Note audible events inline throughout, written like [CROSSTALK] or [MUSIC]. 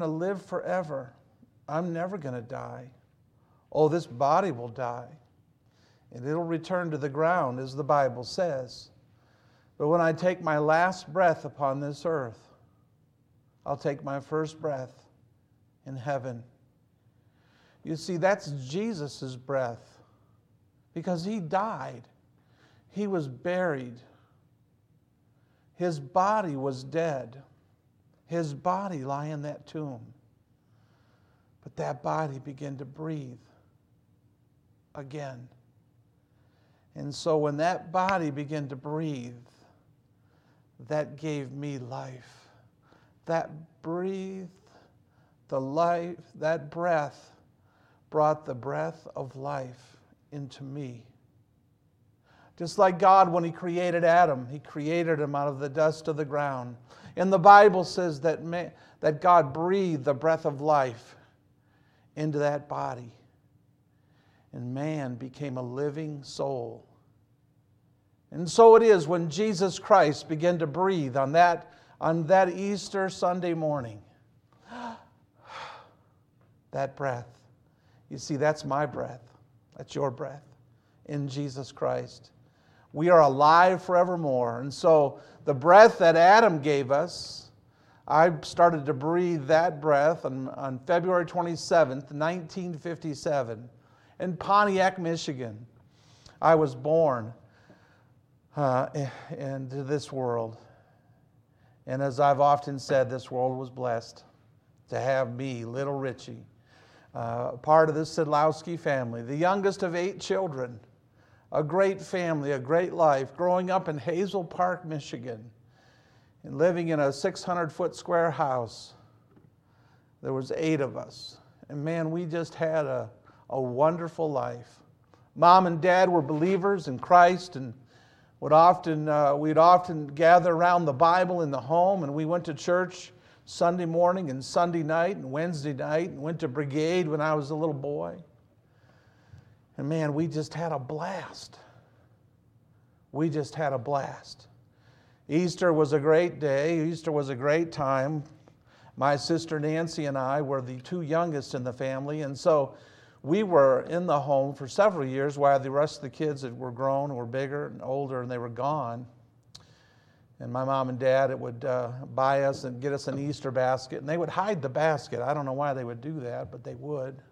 to live forever. I'm never going to die. Oh, this body will die, and it'll return to the ground, as the Bible says. But when I take my last breath upon this earth, I'll take my first breath in heaven. You see, that's Jesus' breath because he died, he was buried, his body was dead, his body lie in that tomb. But that body began to breathe again. And so when that body began to breathe, that gave me life. That breathed the life, that breath brought the breath of life into me. Just like God, when He created Adam, He created him out of the dust of the ground. And the Bible says that, that God breathed the breath of life into that body. And man became a living soul. And so it is when Jesus Christ began to breathe on that, on that Easter Sunday morning. [GASPS] that breath. You see, that's my breath. That's your breath in Jesus Christ. We are alive forevermore. And so the breath that Adam gave us, I started to breathe that breath on, on February 27th, 1957, in Pontiac, Michigan. I was born uh, into this world. And as I've often said, this world was blessed to have me, little Richie, uh, part of the Sidlowski family, the youngest of eight children, a great family, a great life, growing up in Hazel Park, Michigan, and living in a 600 foot square house. There was eight of us. And man, we just had a, a wonderful life. Mom and dad were believers in Christ and would often, uh, we'd often gather around the Bible in the home, and we went to church Sunday morning and Sunday night and Wednesday night, and went to brigade when I was a little boy. And man, we just had a blast. We just had a blast. Easter was a great day. Easter was a great time. My sister Nancy and I were the two youngest in the family, and so we were in the home for several years while the rest of the kids that were grown were bigger and older and they were gone. And my mom and dad would uh, buy us and get us an Easter basket, and they would hide the basket. I don't know why they would do that, but they would.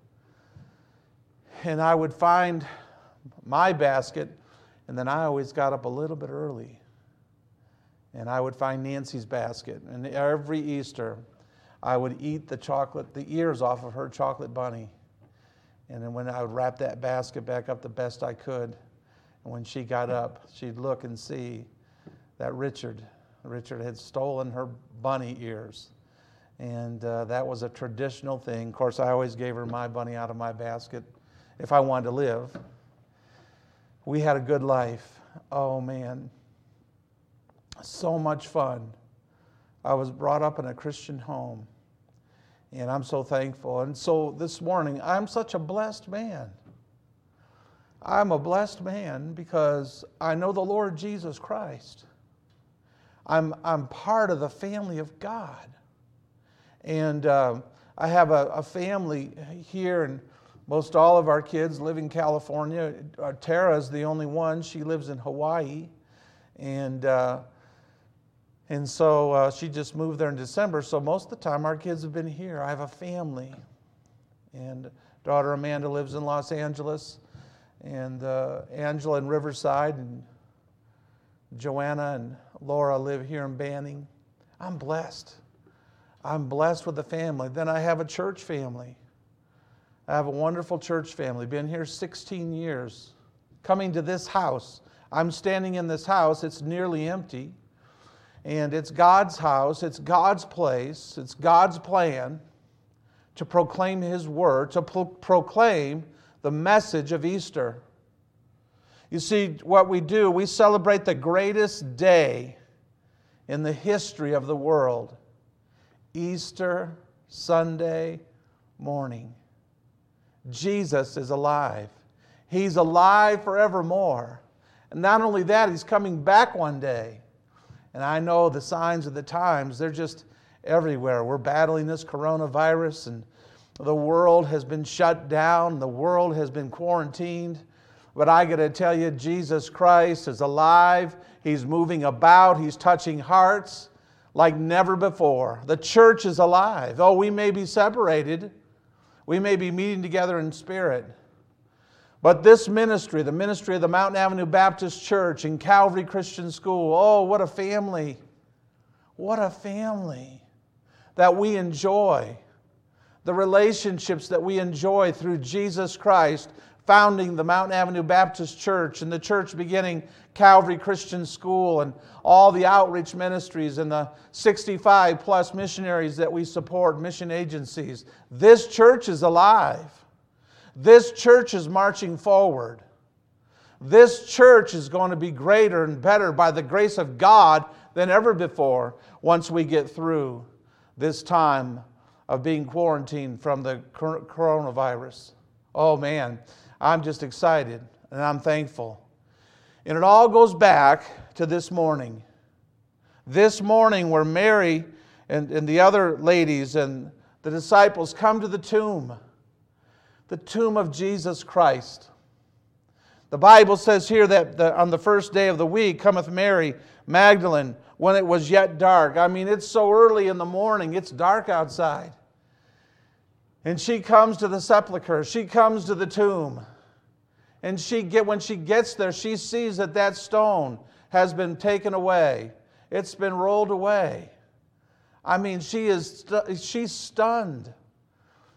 And I would find my basket, and then I always got up a little bit early. And I would find Nancy's basket. And every Easter, I would eat the chocolate, the ears off of her chocolate bunny. And then when I would wrap that basket back up the best I could, and when she got up, she'd look and see that Richard, Richard had stolen her bunny ears. And uh, that was a traditional thing. Of course, I always gave her my bunny out of my basket if I wanted to live. We had a good life. Oh, man. So much fun. I was brought up in a Christian home. And I'm so thankful. And so this morning, I'm such a blessed man. I'm a blessed man because I know the Lord Jesus Christ. I'm, I'm part of the family of God. And uh, I have a, a, family here, and most all of our kids live in California. Uh, Tara is the only one, she lives in Hawaii. And uh, and so uh, she just moved there in December. So most of the time, our kids have been here. I have a family. And daughter Amanda lives in Los Angeles. And uh, Angela in Riverside. And Joanna and Laura live here in Banning. I'm blessed. I'm blessed with a family. Then I have a church family. I have a wonderful church family. Been here 16 years. Coming to this house. I'm standing in this house. It's nearly empty. And it's God's house, it's God's place, it's God's plan to proclaim His word, to pro- proclaim the message of Easter. You see, what we do, we celebrate the greatest day in the history of the world Easter Sunday morning. Jesus is alive. He's alive forevermore. And not only that, He's coming back one day. And I know the signs of the times, they're just, everywhere. We're battling this coronavirus, and the world has been shut down, the world has been quarantined. But I got to tell you, Jesus Christ is alive. He's moving about, He's touching hearts like never before. The church is alive. Oh, we may be separated, we may be meeting together in spirit. But this ministry, the ministry of the Mountain Avenue Baptist Church and Calvary Christian School, oh, what a family. What a family that we enjoy. The relationships that we enjoy through Jesus Christ founding the Mountain Avenue Baptist Church and the church beginning Calvary Christian School and all the outreach ministries and the 65 plus missionaries that we support, mission agencies. This church is alive. This church is marching forward. This church is going to be greater and better by the grace of God than ever before once we get through this time of being quarantined from the coronavirus. Oh man, I'm just excited and I'm thankful. And it all goes back to this morning. This morning, where Mary and, and the other ladies and the disciples come to the tomb, the tomb of Jesus Christ. The Bible says here that the, on the first day of the week cometh Mary Magdalene when it was yet dark. I mean, it's so early in the morning, it's dark outside. And she comes to the sepulchre, she comes to the tomb. And she get, when she gets there, she sees that that stone has been taken away. It's been rolled away. I mean, she is she's stunned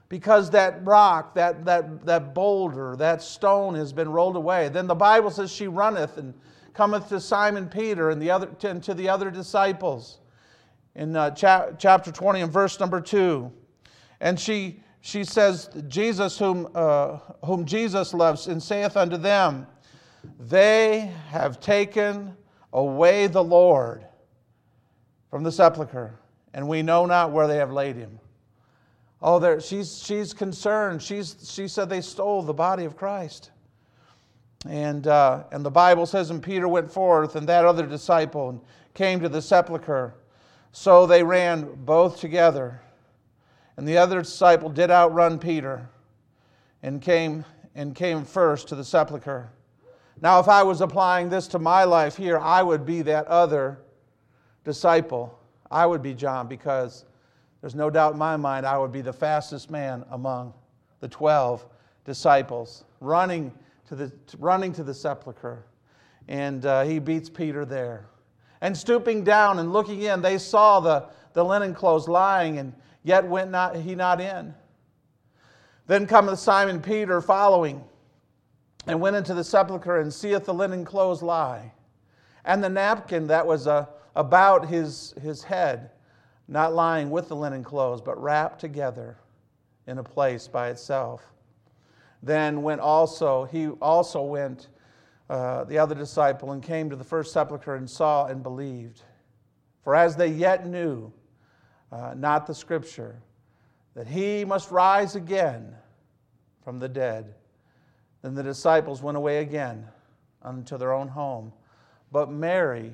because that rock, that, that, that boulder, that stone has been rolled away. Then the Bible says she runneth and cometh to Simon Peter and, the other, to, to the other disciples in uh, cha- chapter 20 and verse number 2. And she, she says, Jesus, whom, uh, whom Jesus loves, and saith unto them, They have taken away the Lord from the sepulchre, and we know not where they have laid him. Oh, there, she's, she's concerned. She's, she said they stole the body of Christ. And, uh, and the Bible says, and Peter went forth, and that other disciple, and came to the sepulchre. So they ran both together. And the other disciple did outrun Peter and came, and came first to the sepulchre. Now, if I was applying this to my life here, I would be that other disciple. I would be John because there's no doubt in my mind I would be the fastest man among the 12 disciples, running to the, running to the sepulchre. And uh, he beats Peter there. And stooping down and looking in, they saw the, the linen clothes lying, and yet went not, he not in. Then cometh Simon Peter following, and went into the sepulchre, and seeth the linen clothes lie, and the napkin that was uh, about his, his head, not lying with the linen clothes, but wrapped together in a place by itself then went also, he also went, uh, the other disciple, and came to the first sepulchre and saw and believed. For as they yet knew uh, not the scripture, that he must rise again from the dead, then the disciples went away again unto their own home. But Mary,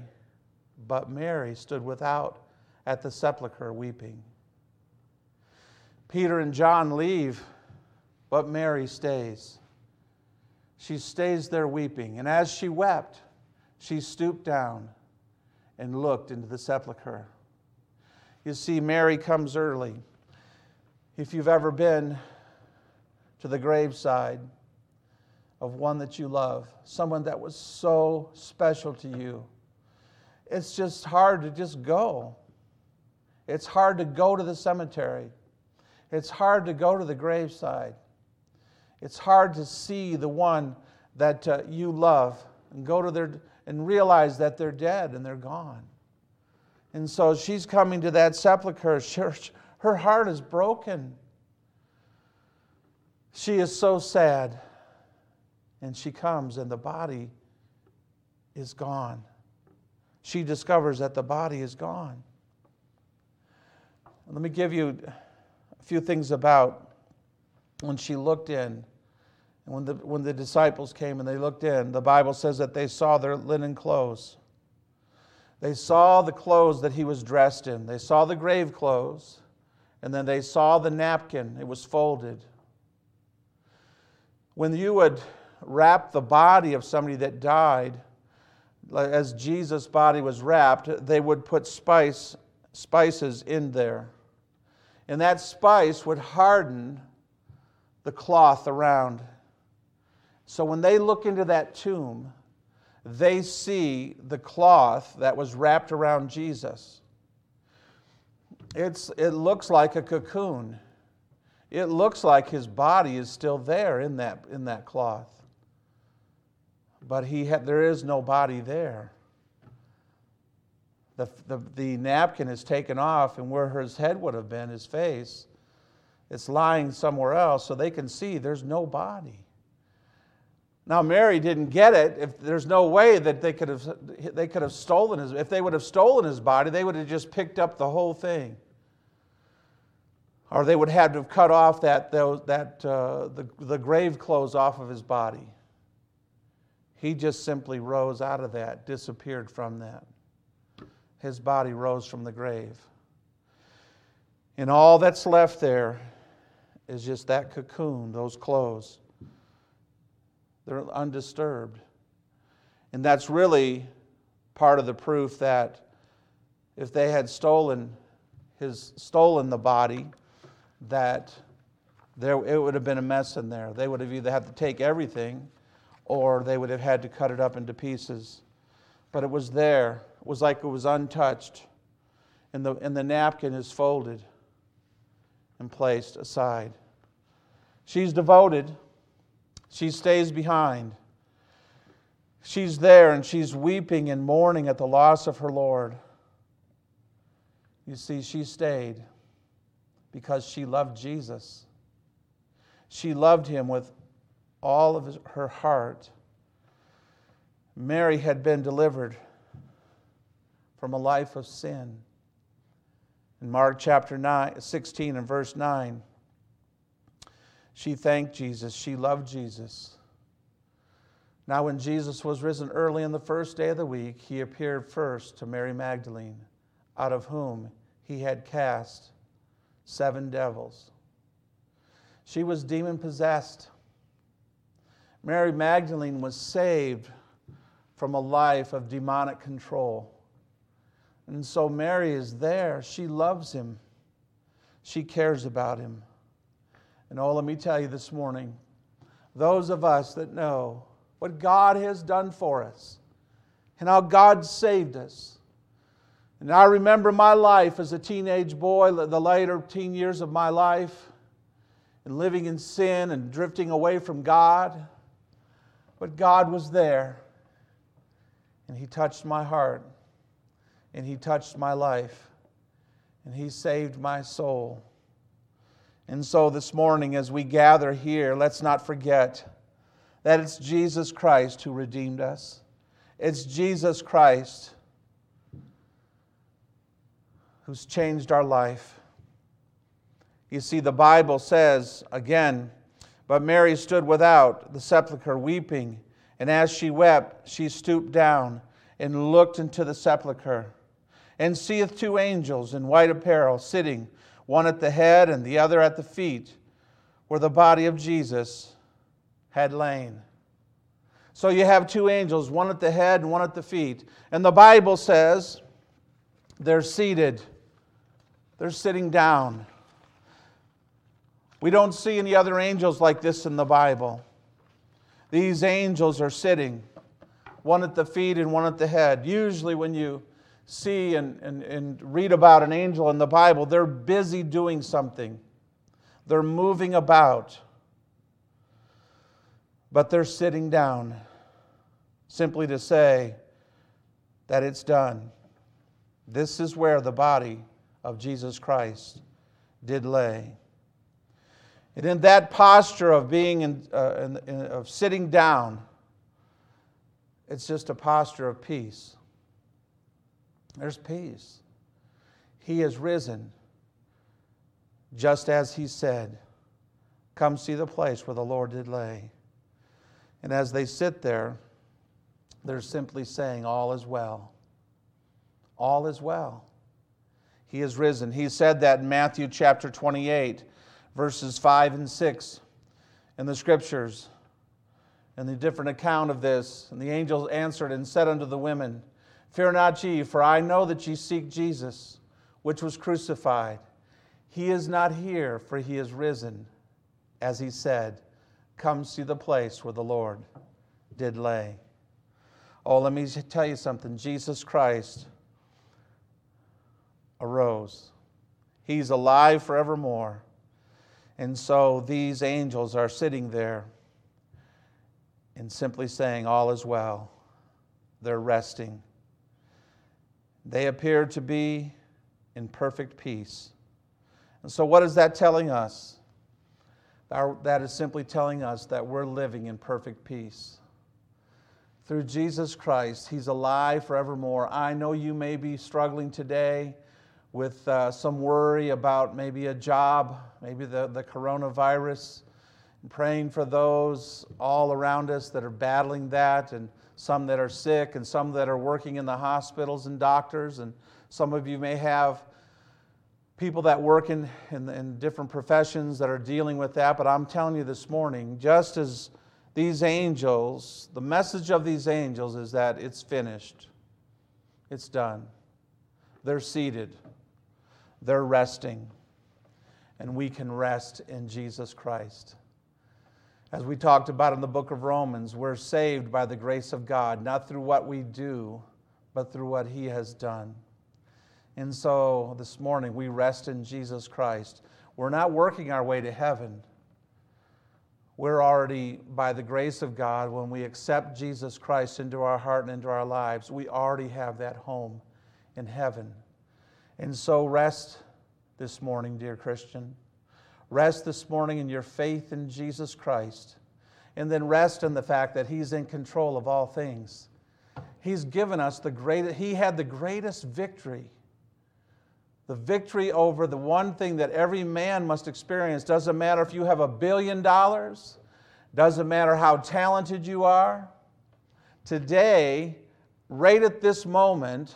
but Mary stood without at the sepulchre weeping. Peter and John leave but Mary stays. She stays there weeping. And as she wept, she stooped down and looked into the sepulchre. You see, Mary comes early. If you've ever been to the graveside of one that you love, someone that was so special to you, it's just hard to just go. It's hard to go to the cemetery. It's hard to go to the graveside. It's hard to see the one that uh, you love and go to their and realize that they're dead and they're gone. And so she's coming to that sepulchre. [LAUGHS] Her heart is broken. She is so sad. And she comes, and the body is gone. She discovers that the body is gone. Let me give you a few things about when she looked in, and when the, when the disciples came and they looked in, the Bible says that they saw their linen clothes. They saw the clothes that he was dressed in. They saw the grave clothes, and then they saw the napkin. It was folded. When you would wrap the body of somebody that died, as Jesus' body was wrapped, they would put spice, spices in there. And that spice would harden the cloth around. So when they look into that tomb, they see the cloth that was wrapped around Jesus. It's, it looks like a cocoon. It looks like his body is still there in that, in that cloth. But he there is no body there. The, the, the napkin is taken off, and where his head would have been, his face, it's lying somewhere else, so they can see there's no body. Now, Mary didn't get it. If there's no way that they could have, they could have stolen his, if they would have stolen his body, they would have just picked up the whole thing. Or they would have had to have cut off that, that, uh, the, the grave clothes off of his body. He just simply rose out of that, disappeared from that. His body rose from the grave. And all that's left there is just that cocoon, those clothes. They're undisturbed. And that's really part of the proof that if they had stolen his stolen the body, that there it would have been a mess in there. They would have either had to take everything or they would have had to cut it up into pieces. But it was there. It was like it was untouched. And the, and the napkin is folded and placed aside. She's devoted. She stays behind. She's there and she's weeping and mourning at the loss of her Lord. You see, she stayed because she loved Jesus. She loved him with all of her heart. Mary had been delivered from a life of sin. In Mark chapter 9, 16 and verse 9, she thanked Jesus. She loved Jesus. Now, when Jesus was risen early in the first day of the week, he appeared first to Mary Magdalene, out of whom he had cast seven devils. She was demon possessed. Mary Magdalene was saved from a life of demonic control. And so Mary is there. She loves him, she cares about him. And oh, let me tell you this morning those of us that know what God has done for us and how God saved us. And I remember my life as a teenage boy, the later teen years of my life, and living in sin and drifting away from God. But God was there, and He touched my heart, and He touched my life, and He saved my soul. And so this morning, as we gather here, let's not forget that it's Jesus Christ who redeemed us. It's Jesus Christ who's changed our life. You see, the Bible says, again, but Mary stood without the sepulchre weeping, and as she wept, she stooped down and looked into the sepulchre, and seeth two angels in white apparel sitting one at the head and the other at the feet, where the body of Jesus had lain. So you have two angels, one at the head and one at the feet. And the Bible says they're seated, they're sitting down. We don't see any other angels like this in the Bible. These angels are sitting, one at the feet and one at the head. Usually, when you see and, and, and read about an angel in the Bible, they're busy doing something, they're moving about, but they're sitting down simply to say that it's done. This is where the body of Jesus Christ did lay. And in that posture of being in, uh, in, in, of sitting down, it's just a posture of peace. There's peace. He is risen, just as he said. Come see the place where the Lord did lay. And as they sit there, they're simply saying, All is well. all is well. He is risen. He said that in Matthew chapter 28, verses 5 and 6 in the scriptures. And the different account of this. And the angels answered and said unto the women, Fear not ye, for I know that ye seek Jesus, which was crucified. He is not here, for he is risen. As he said, Come see the place where the Lord did lay. Oh, let me tell you something. Jesus Christ arose. He's alive forevermore. And so these angels are sitting there and simply saying, All is well. They're resting. They appear to be in perfect peace. And so, what is that telling us? That is simply telling us that we're living in perfect peace. Through Jesus Christ, He's alive forevermore. I know you may be struggling today with uh, some worry about maybe a job, maybe the, the coronavirus, praying for those all around us that are battling that, and some that are sick, and some that are working in the hospitals and doctors, and some of you may have people that work in, in, in different professions that are dealing with that. But I'm telling you this morning, just as these angels, the message of these angels is that it's finished, it's done. They're seated they're resting, and we can rest in Jesus Christ. As we talked about in the book of Romans, we're saved by the grace of God, not through what we do, but through what He has done. And so this morning, we rest in Jesus Christ. We're not working our way to heaven. We're already, by the grace of God, when we accept Jesus Christ into our heart and into our lives, we already have that home in heaven. And so rest this morning, dear Christian. Rest this morning in your faith in Jesus Christ. And then rest in the fact that He's in control of all things. He's given us the greatest, He had the greatest victory. The victory over the one thing that every man must experience. Doesn't matter if you have a billion dollars, doesn't matter how talented you are. Today, right at this moment,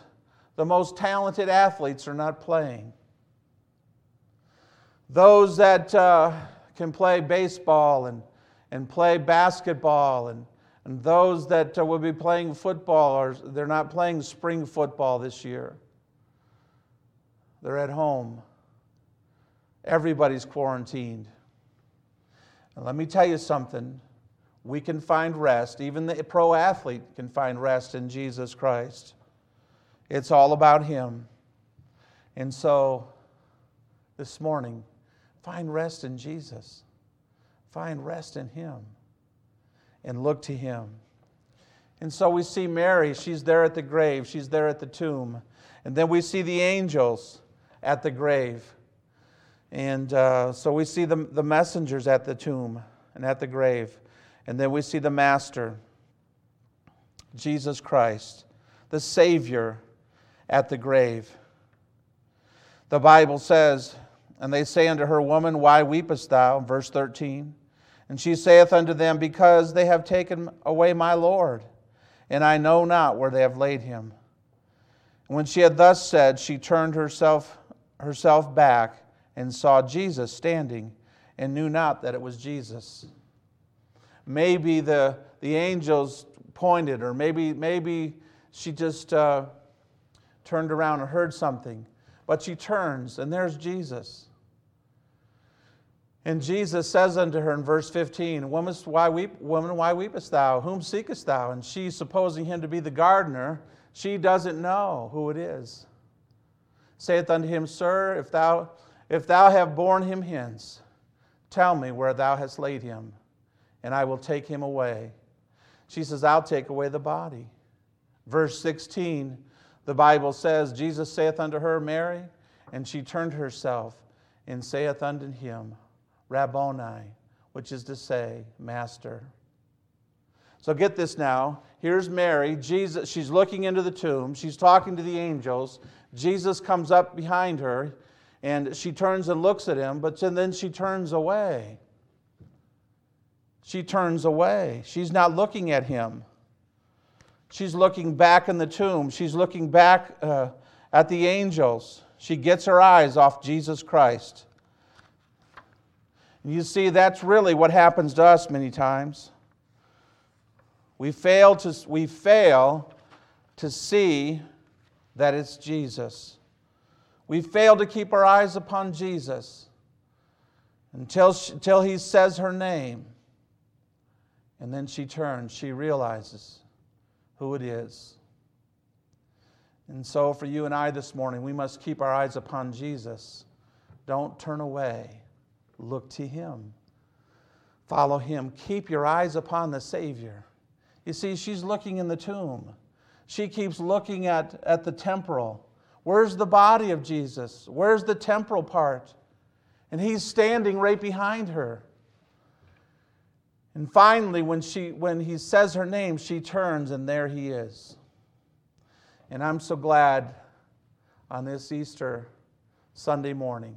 the most talented athletes are not playing. Those that uh, can play baseball and, and play basketball, and, and those that uh, will be playing football, or they're not playing spring football this year. They're at home. Everybody's quarantined. And let me tell you something we can find rest, even the pro athlete can find rest in Jesus Christ. It's all about Him. And so this morning, find rest in Jesus. Find rest in Him and look to Him. And so we see Mary, she's there at the grave, she's there at the tomb. And then we see the angels at the grave. And uh, so we see the, the messengers at the tomb and at the grave. And then we see the Master, Jesus Christ, the Savior at the grave. The Bible says, And they say unto her, Woman, why weepest thou? Verse 13. And she saith unto them, Because they have taken away my Lord, and I know not where they have laid him. And when she had thus said, she turned herself, herself back and saw Jesus standing, and knew not that it was Jesus. Maybe the, the angels pointed, or maybe, maybe she just. Uh, turned around and heard something. But she turns, and there's Jesus. And Jesus says unto her in verse 15, Woman, why, weep, woman, why weepest thou? Whom seekest thou? And she, supposing him to be the gardener, she doesn't know who it is. Saith unto him, Sir, if thou, if thou have borne him hence, tell me where thou hast laid him, and I will take him away. She says, I'll take away the body. Verse 16, the Bible says, Jesus saith unto her, Mary, and she turned herself and saith unto him, Rabboni, which is to say, Master. So get this now. Here's Mary. Jesus, she's looking into the tomb. She's talking to the angels. Jesus comes up behind her, and she turns and looks at him, but then she turns away. She turns away. She's not looking at him. She's looking back in the tomb. She's looking back uh, at the angels. She gets her eyes off Jesus Christ. You see, that's really what happens to us many times. We fail to, we fail to see that it's Jesus. We fail to keep our eyes upon Jesus until, she, until he says her name. And then she turns, she realizes who it is. And so, for you and I this morning, we must keep our eyes upon Jesus. Don't turn away, look to him, follow him. Keep your eyes upon the Savior. You see, she's looking in the tomb, she keeps looking at, at the temporal. Where's the body of Jesus? Where's the temporal part? And he's standing right behind her. And finally, when, she, when he says her name, she turns, and there he is. And I'm so glad on this Easter Sunday morning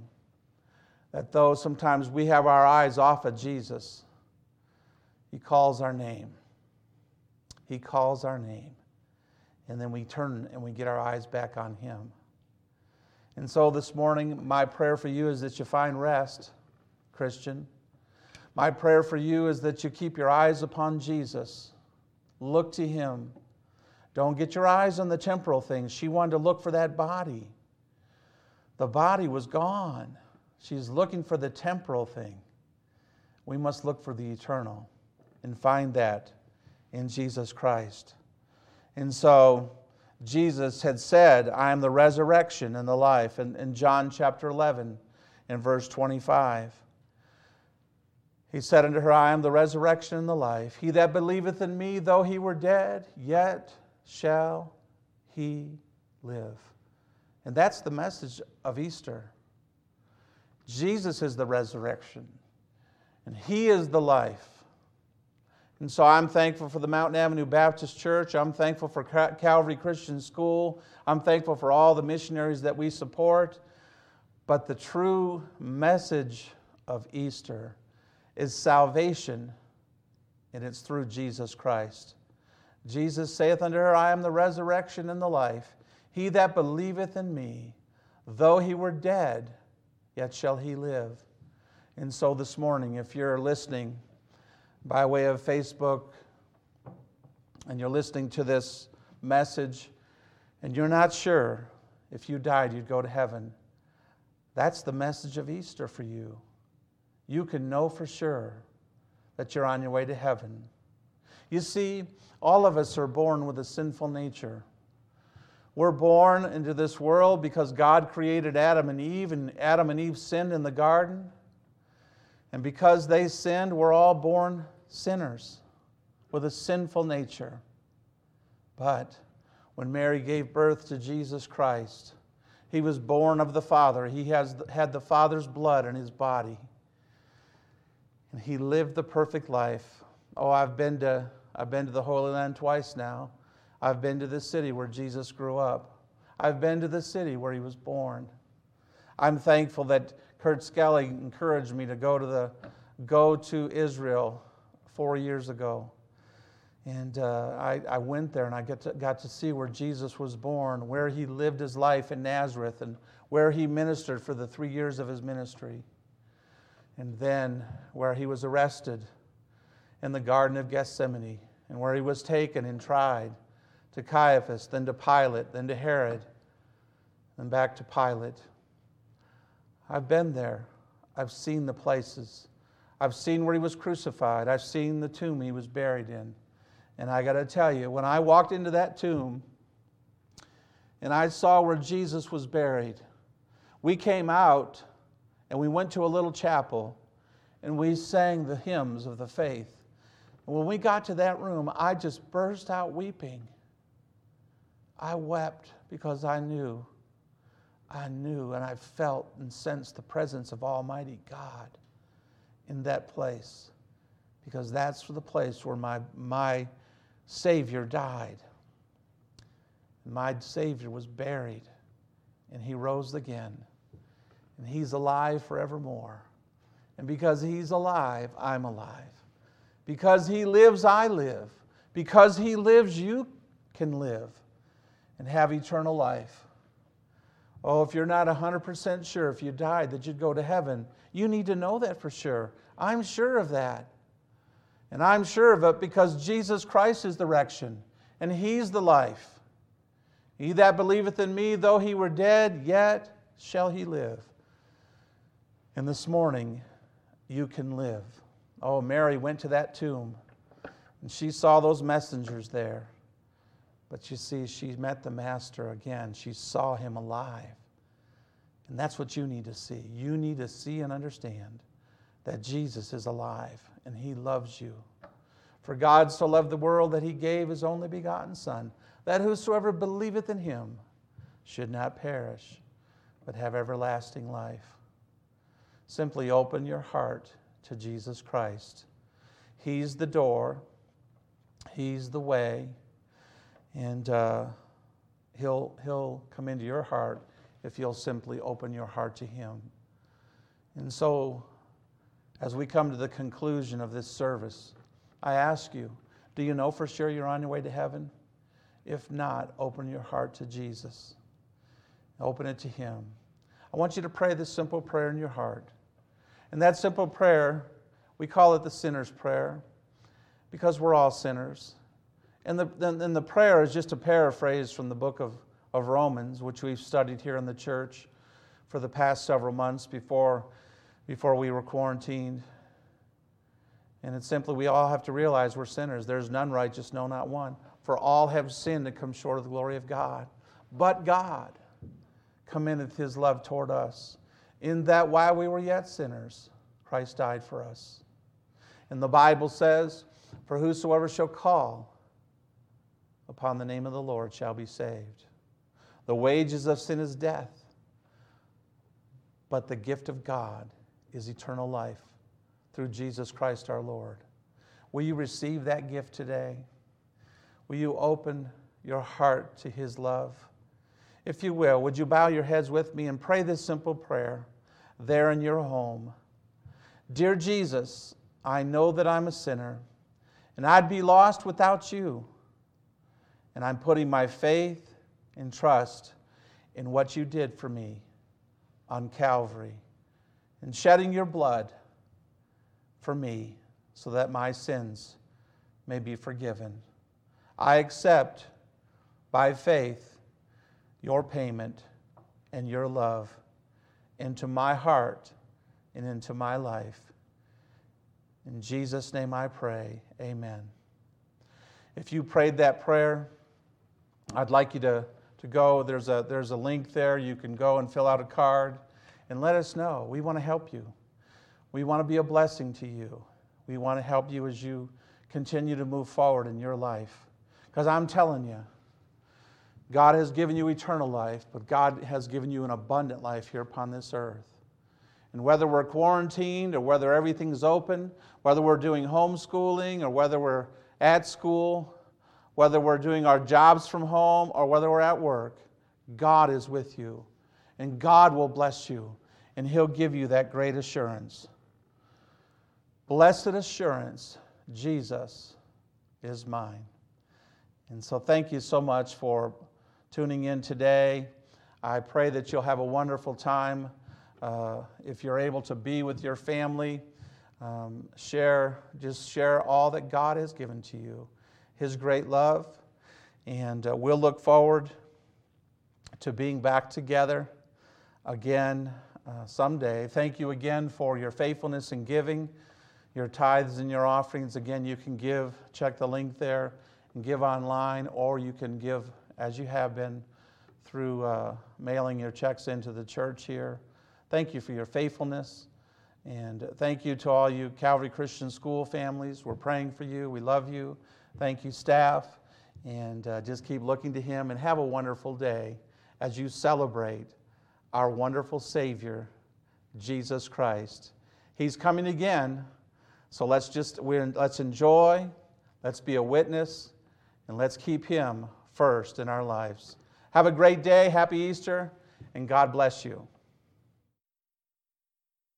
that though sometimes we have our eyes off of Jesus, he calls our name. He calls our name. And then we turn and we get our eyes back on him. And so this morning, my prayer for you is that you find rest, Christian. My prayer for you is that you keep your eyes upon Jesus. Look to him. Don't get your eyes on the temporal things. She wanted to look for that body. The body was gone. She's looking for the temporal thing. We must look for the eternal and find that in Jesus Christ. And so, Jesus had said, I am the resurrection and the life, in, in John chapter 11, in verse 25. He said unto her, I am the resurrection and the life. He that believeth in me, though he were dead, yet shall he live. And that's the message of Easter. Jesus is the resurrection, and he is the life. And so I'm thankful for the Mountain Avenue Baptist Church. I'm thankful for Calvary Christian School. I'm thankful for all the missionaries that we support. But the true message of Easter is salvation, and it's through Jesus Christ. Jesus saith unto her, I am the resurrection and the life. He that believeth in me, though he were dead, yet shall he live. And so this morning, if you're listening by way of Facebook and you're listening to this message and you're not sure if you died, you'd go to heaven, that's the message of Easter for you. You can know for sure that you're on your way to heaven. You see, all of us are born with a sinful nature. We're born into this world because God created Adam and Eve, and Adam and Eve sinned in the garden. And because they sinned, we're all born sinners with a sinful nature. But when Mary gave birth to Jesus Christ, he was born of the Father. He has, had the Father's blood in his body. And he lived the perfect life. Oh, I've been to I've been to the Holy Land twice now. I've been to the city where Jesus grew up. I've been to the city where he was born. I'm thankful that Kurt Skelly encouraged me to go to the go to Israel four years ago. And uh, I, I, went there and I to, got to see where Jesus was born, where he lived his life in Nazareth, and where he ministered for the three years of his ministry. And then where he was arrested in the Garden of Gethsemane, and where he was taken and tried to Caiaphas, then to Pilate, then to Herod, and back to Pilate. I've been there. I've seen the places. I've seen where he was crucified. I've seen the tomb he was buried in. And I got to tell you, when I walked into that tomb and I saw where Jesus was buried, we came out and we went to a little chapel and we sang the hymns of the faith. And when we got to that room, I just burst out weeping. I wept because I knew, I knew, and I felt and sensed the presence of Almighty God in that place because that's the place where my, my Savior died. My Savior was buried and he rose again. And he's alive forevermore. And because he's alive, I'm alive. Because he lives, I live. Because he lives, you can live and have eternal life. Oh, if you're not 100% sure if you died that you'd go to heaven, you need to know that for sure. I'm sure of that. And I'm sure of it because Jesus Christ is the direction and He's the life. He that believeth in me, though he were dead, yet shall he live. And this morning, you can live. Oh, Mary went to that tomb and she saw those messengers there. But you see, she met the Master again. She saw him alive. And that's what you need to see. You need to see and understand that Jesus is alive and he loves you. For God so loved the world that he gave his only begotten Son, that whosoever believeth in him should not perish, but have everlasting life. Simply open your heart to Jesus Christ. He's the door, He's the way, and uh, he'll, he'll come into your heart if you'll simply open your heart to Him. And so, as we come to the conclusion of this service, I ask you do you know for sure you're on your way to heaven? If not, open your heart to Jesus. Open it to Him. I want you to pray this simple prayer in your heart. And that simple prayer, we call it the sinner's prayer because we're all sinners. And the, and the prayer is just a paraphrase from the book of, of Romans, which we've studied here in the church for the past several months before, before we were quarantined. And it's simply we all have to realize we're sinners. There's none righteous, no, not one. For all have sinned and come short of the glory of God. But God commendeth his love toward us, in that while we were yet sinners, Christ died for us. And the Bible says, For whosoever shall call upon the name of the Lord shall be saved. The wages of sin is death, but the gift of God is eternal life through Jesus Christ our Lord. Will you receive that gift today? Will you open your heart to His love? If you will, would you bow your heads with me and pray this simple prayer there in your home? Dear Jesus, I know that I'm a sinner and I'd be lost without you. And I'm putting my faith and trust in what you did for me on Calvary and shedding your blood for me so that my sins may be forgiven. I accept by faith your payment and your love into my heart and into my life. In Jesus' name I pray, amen. If you prayed that prayer, I'd like you to, to go. There's a, there's a link there. You can go and fill out a card and let us know. We want to help you. We want to be a blessing to you. We want to help you as you continue to move forward in your life. Because I'm telling you, God has given you eternal life, but God has given you an abundant life here upon this earth. And whether we're quarantined or whether everything's open, whether we're doing homeschooling or whether we're at school, whether we're doing our jobs from home or whether we're at work, God is with you. And God will bless you, and He'll give you that great assurance. Blessed assurance, Jesus is mine. And so, thank you so much for tuning in today. I pray that you'll have a wonderful time. Uh, if you're able to be with your family, um, share, just share all that God has given to you, His great love. And uh, we'll look forward to being back together again uh, someday. Thank you again for your faithfulness in giving your tithes and your offerings. Again, you can give, check the link there, and give online, or you can give as you have been through uh, mailing your checks into the church here. Thank you for your faithfulness. And thank you to all you Calvary Christian School families. We're praying for you. We love you. Thank you, staff. And uh, just keep looking to Him and have a wonderful day as you celebrate our wonderful Savior, Jesus Christ. He's coming again so let's just let's enjoy, let's be a witness, and let's keep Him first in our lives. Have a great day, happy Easter, and God bless you.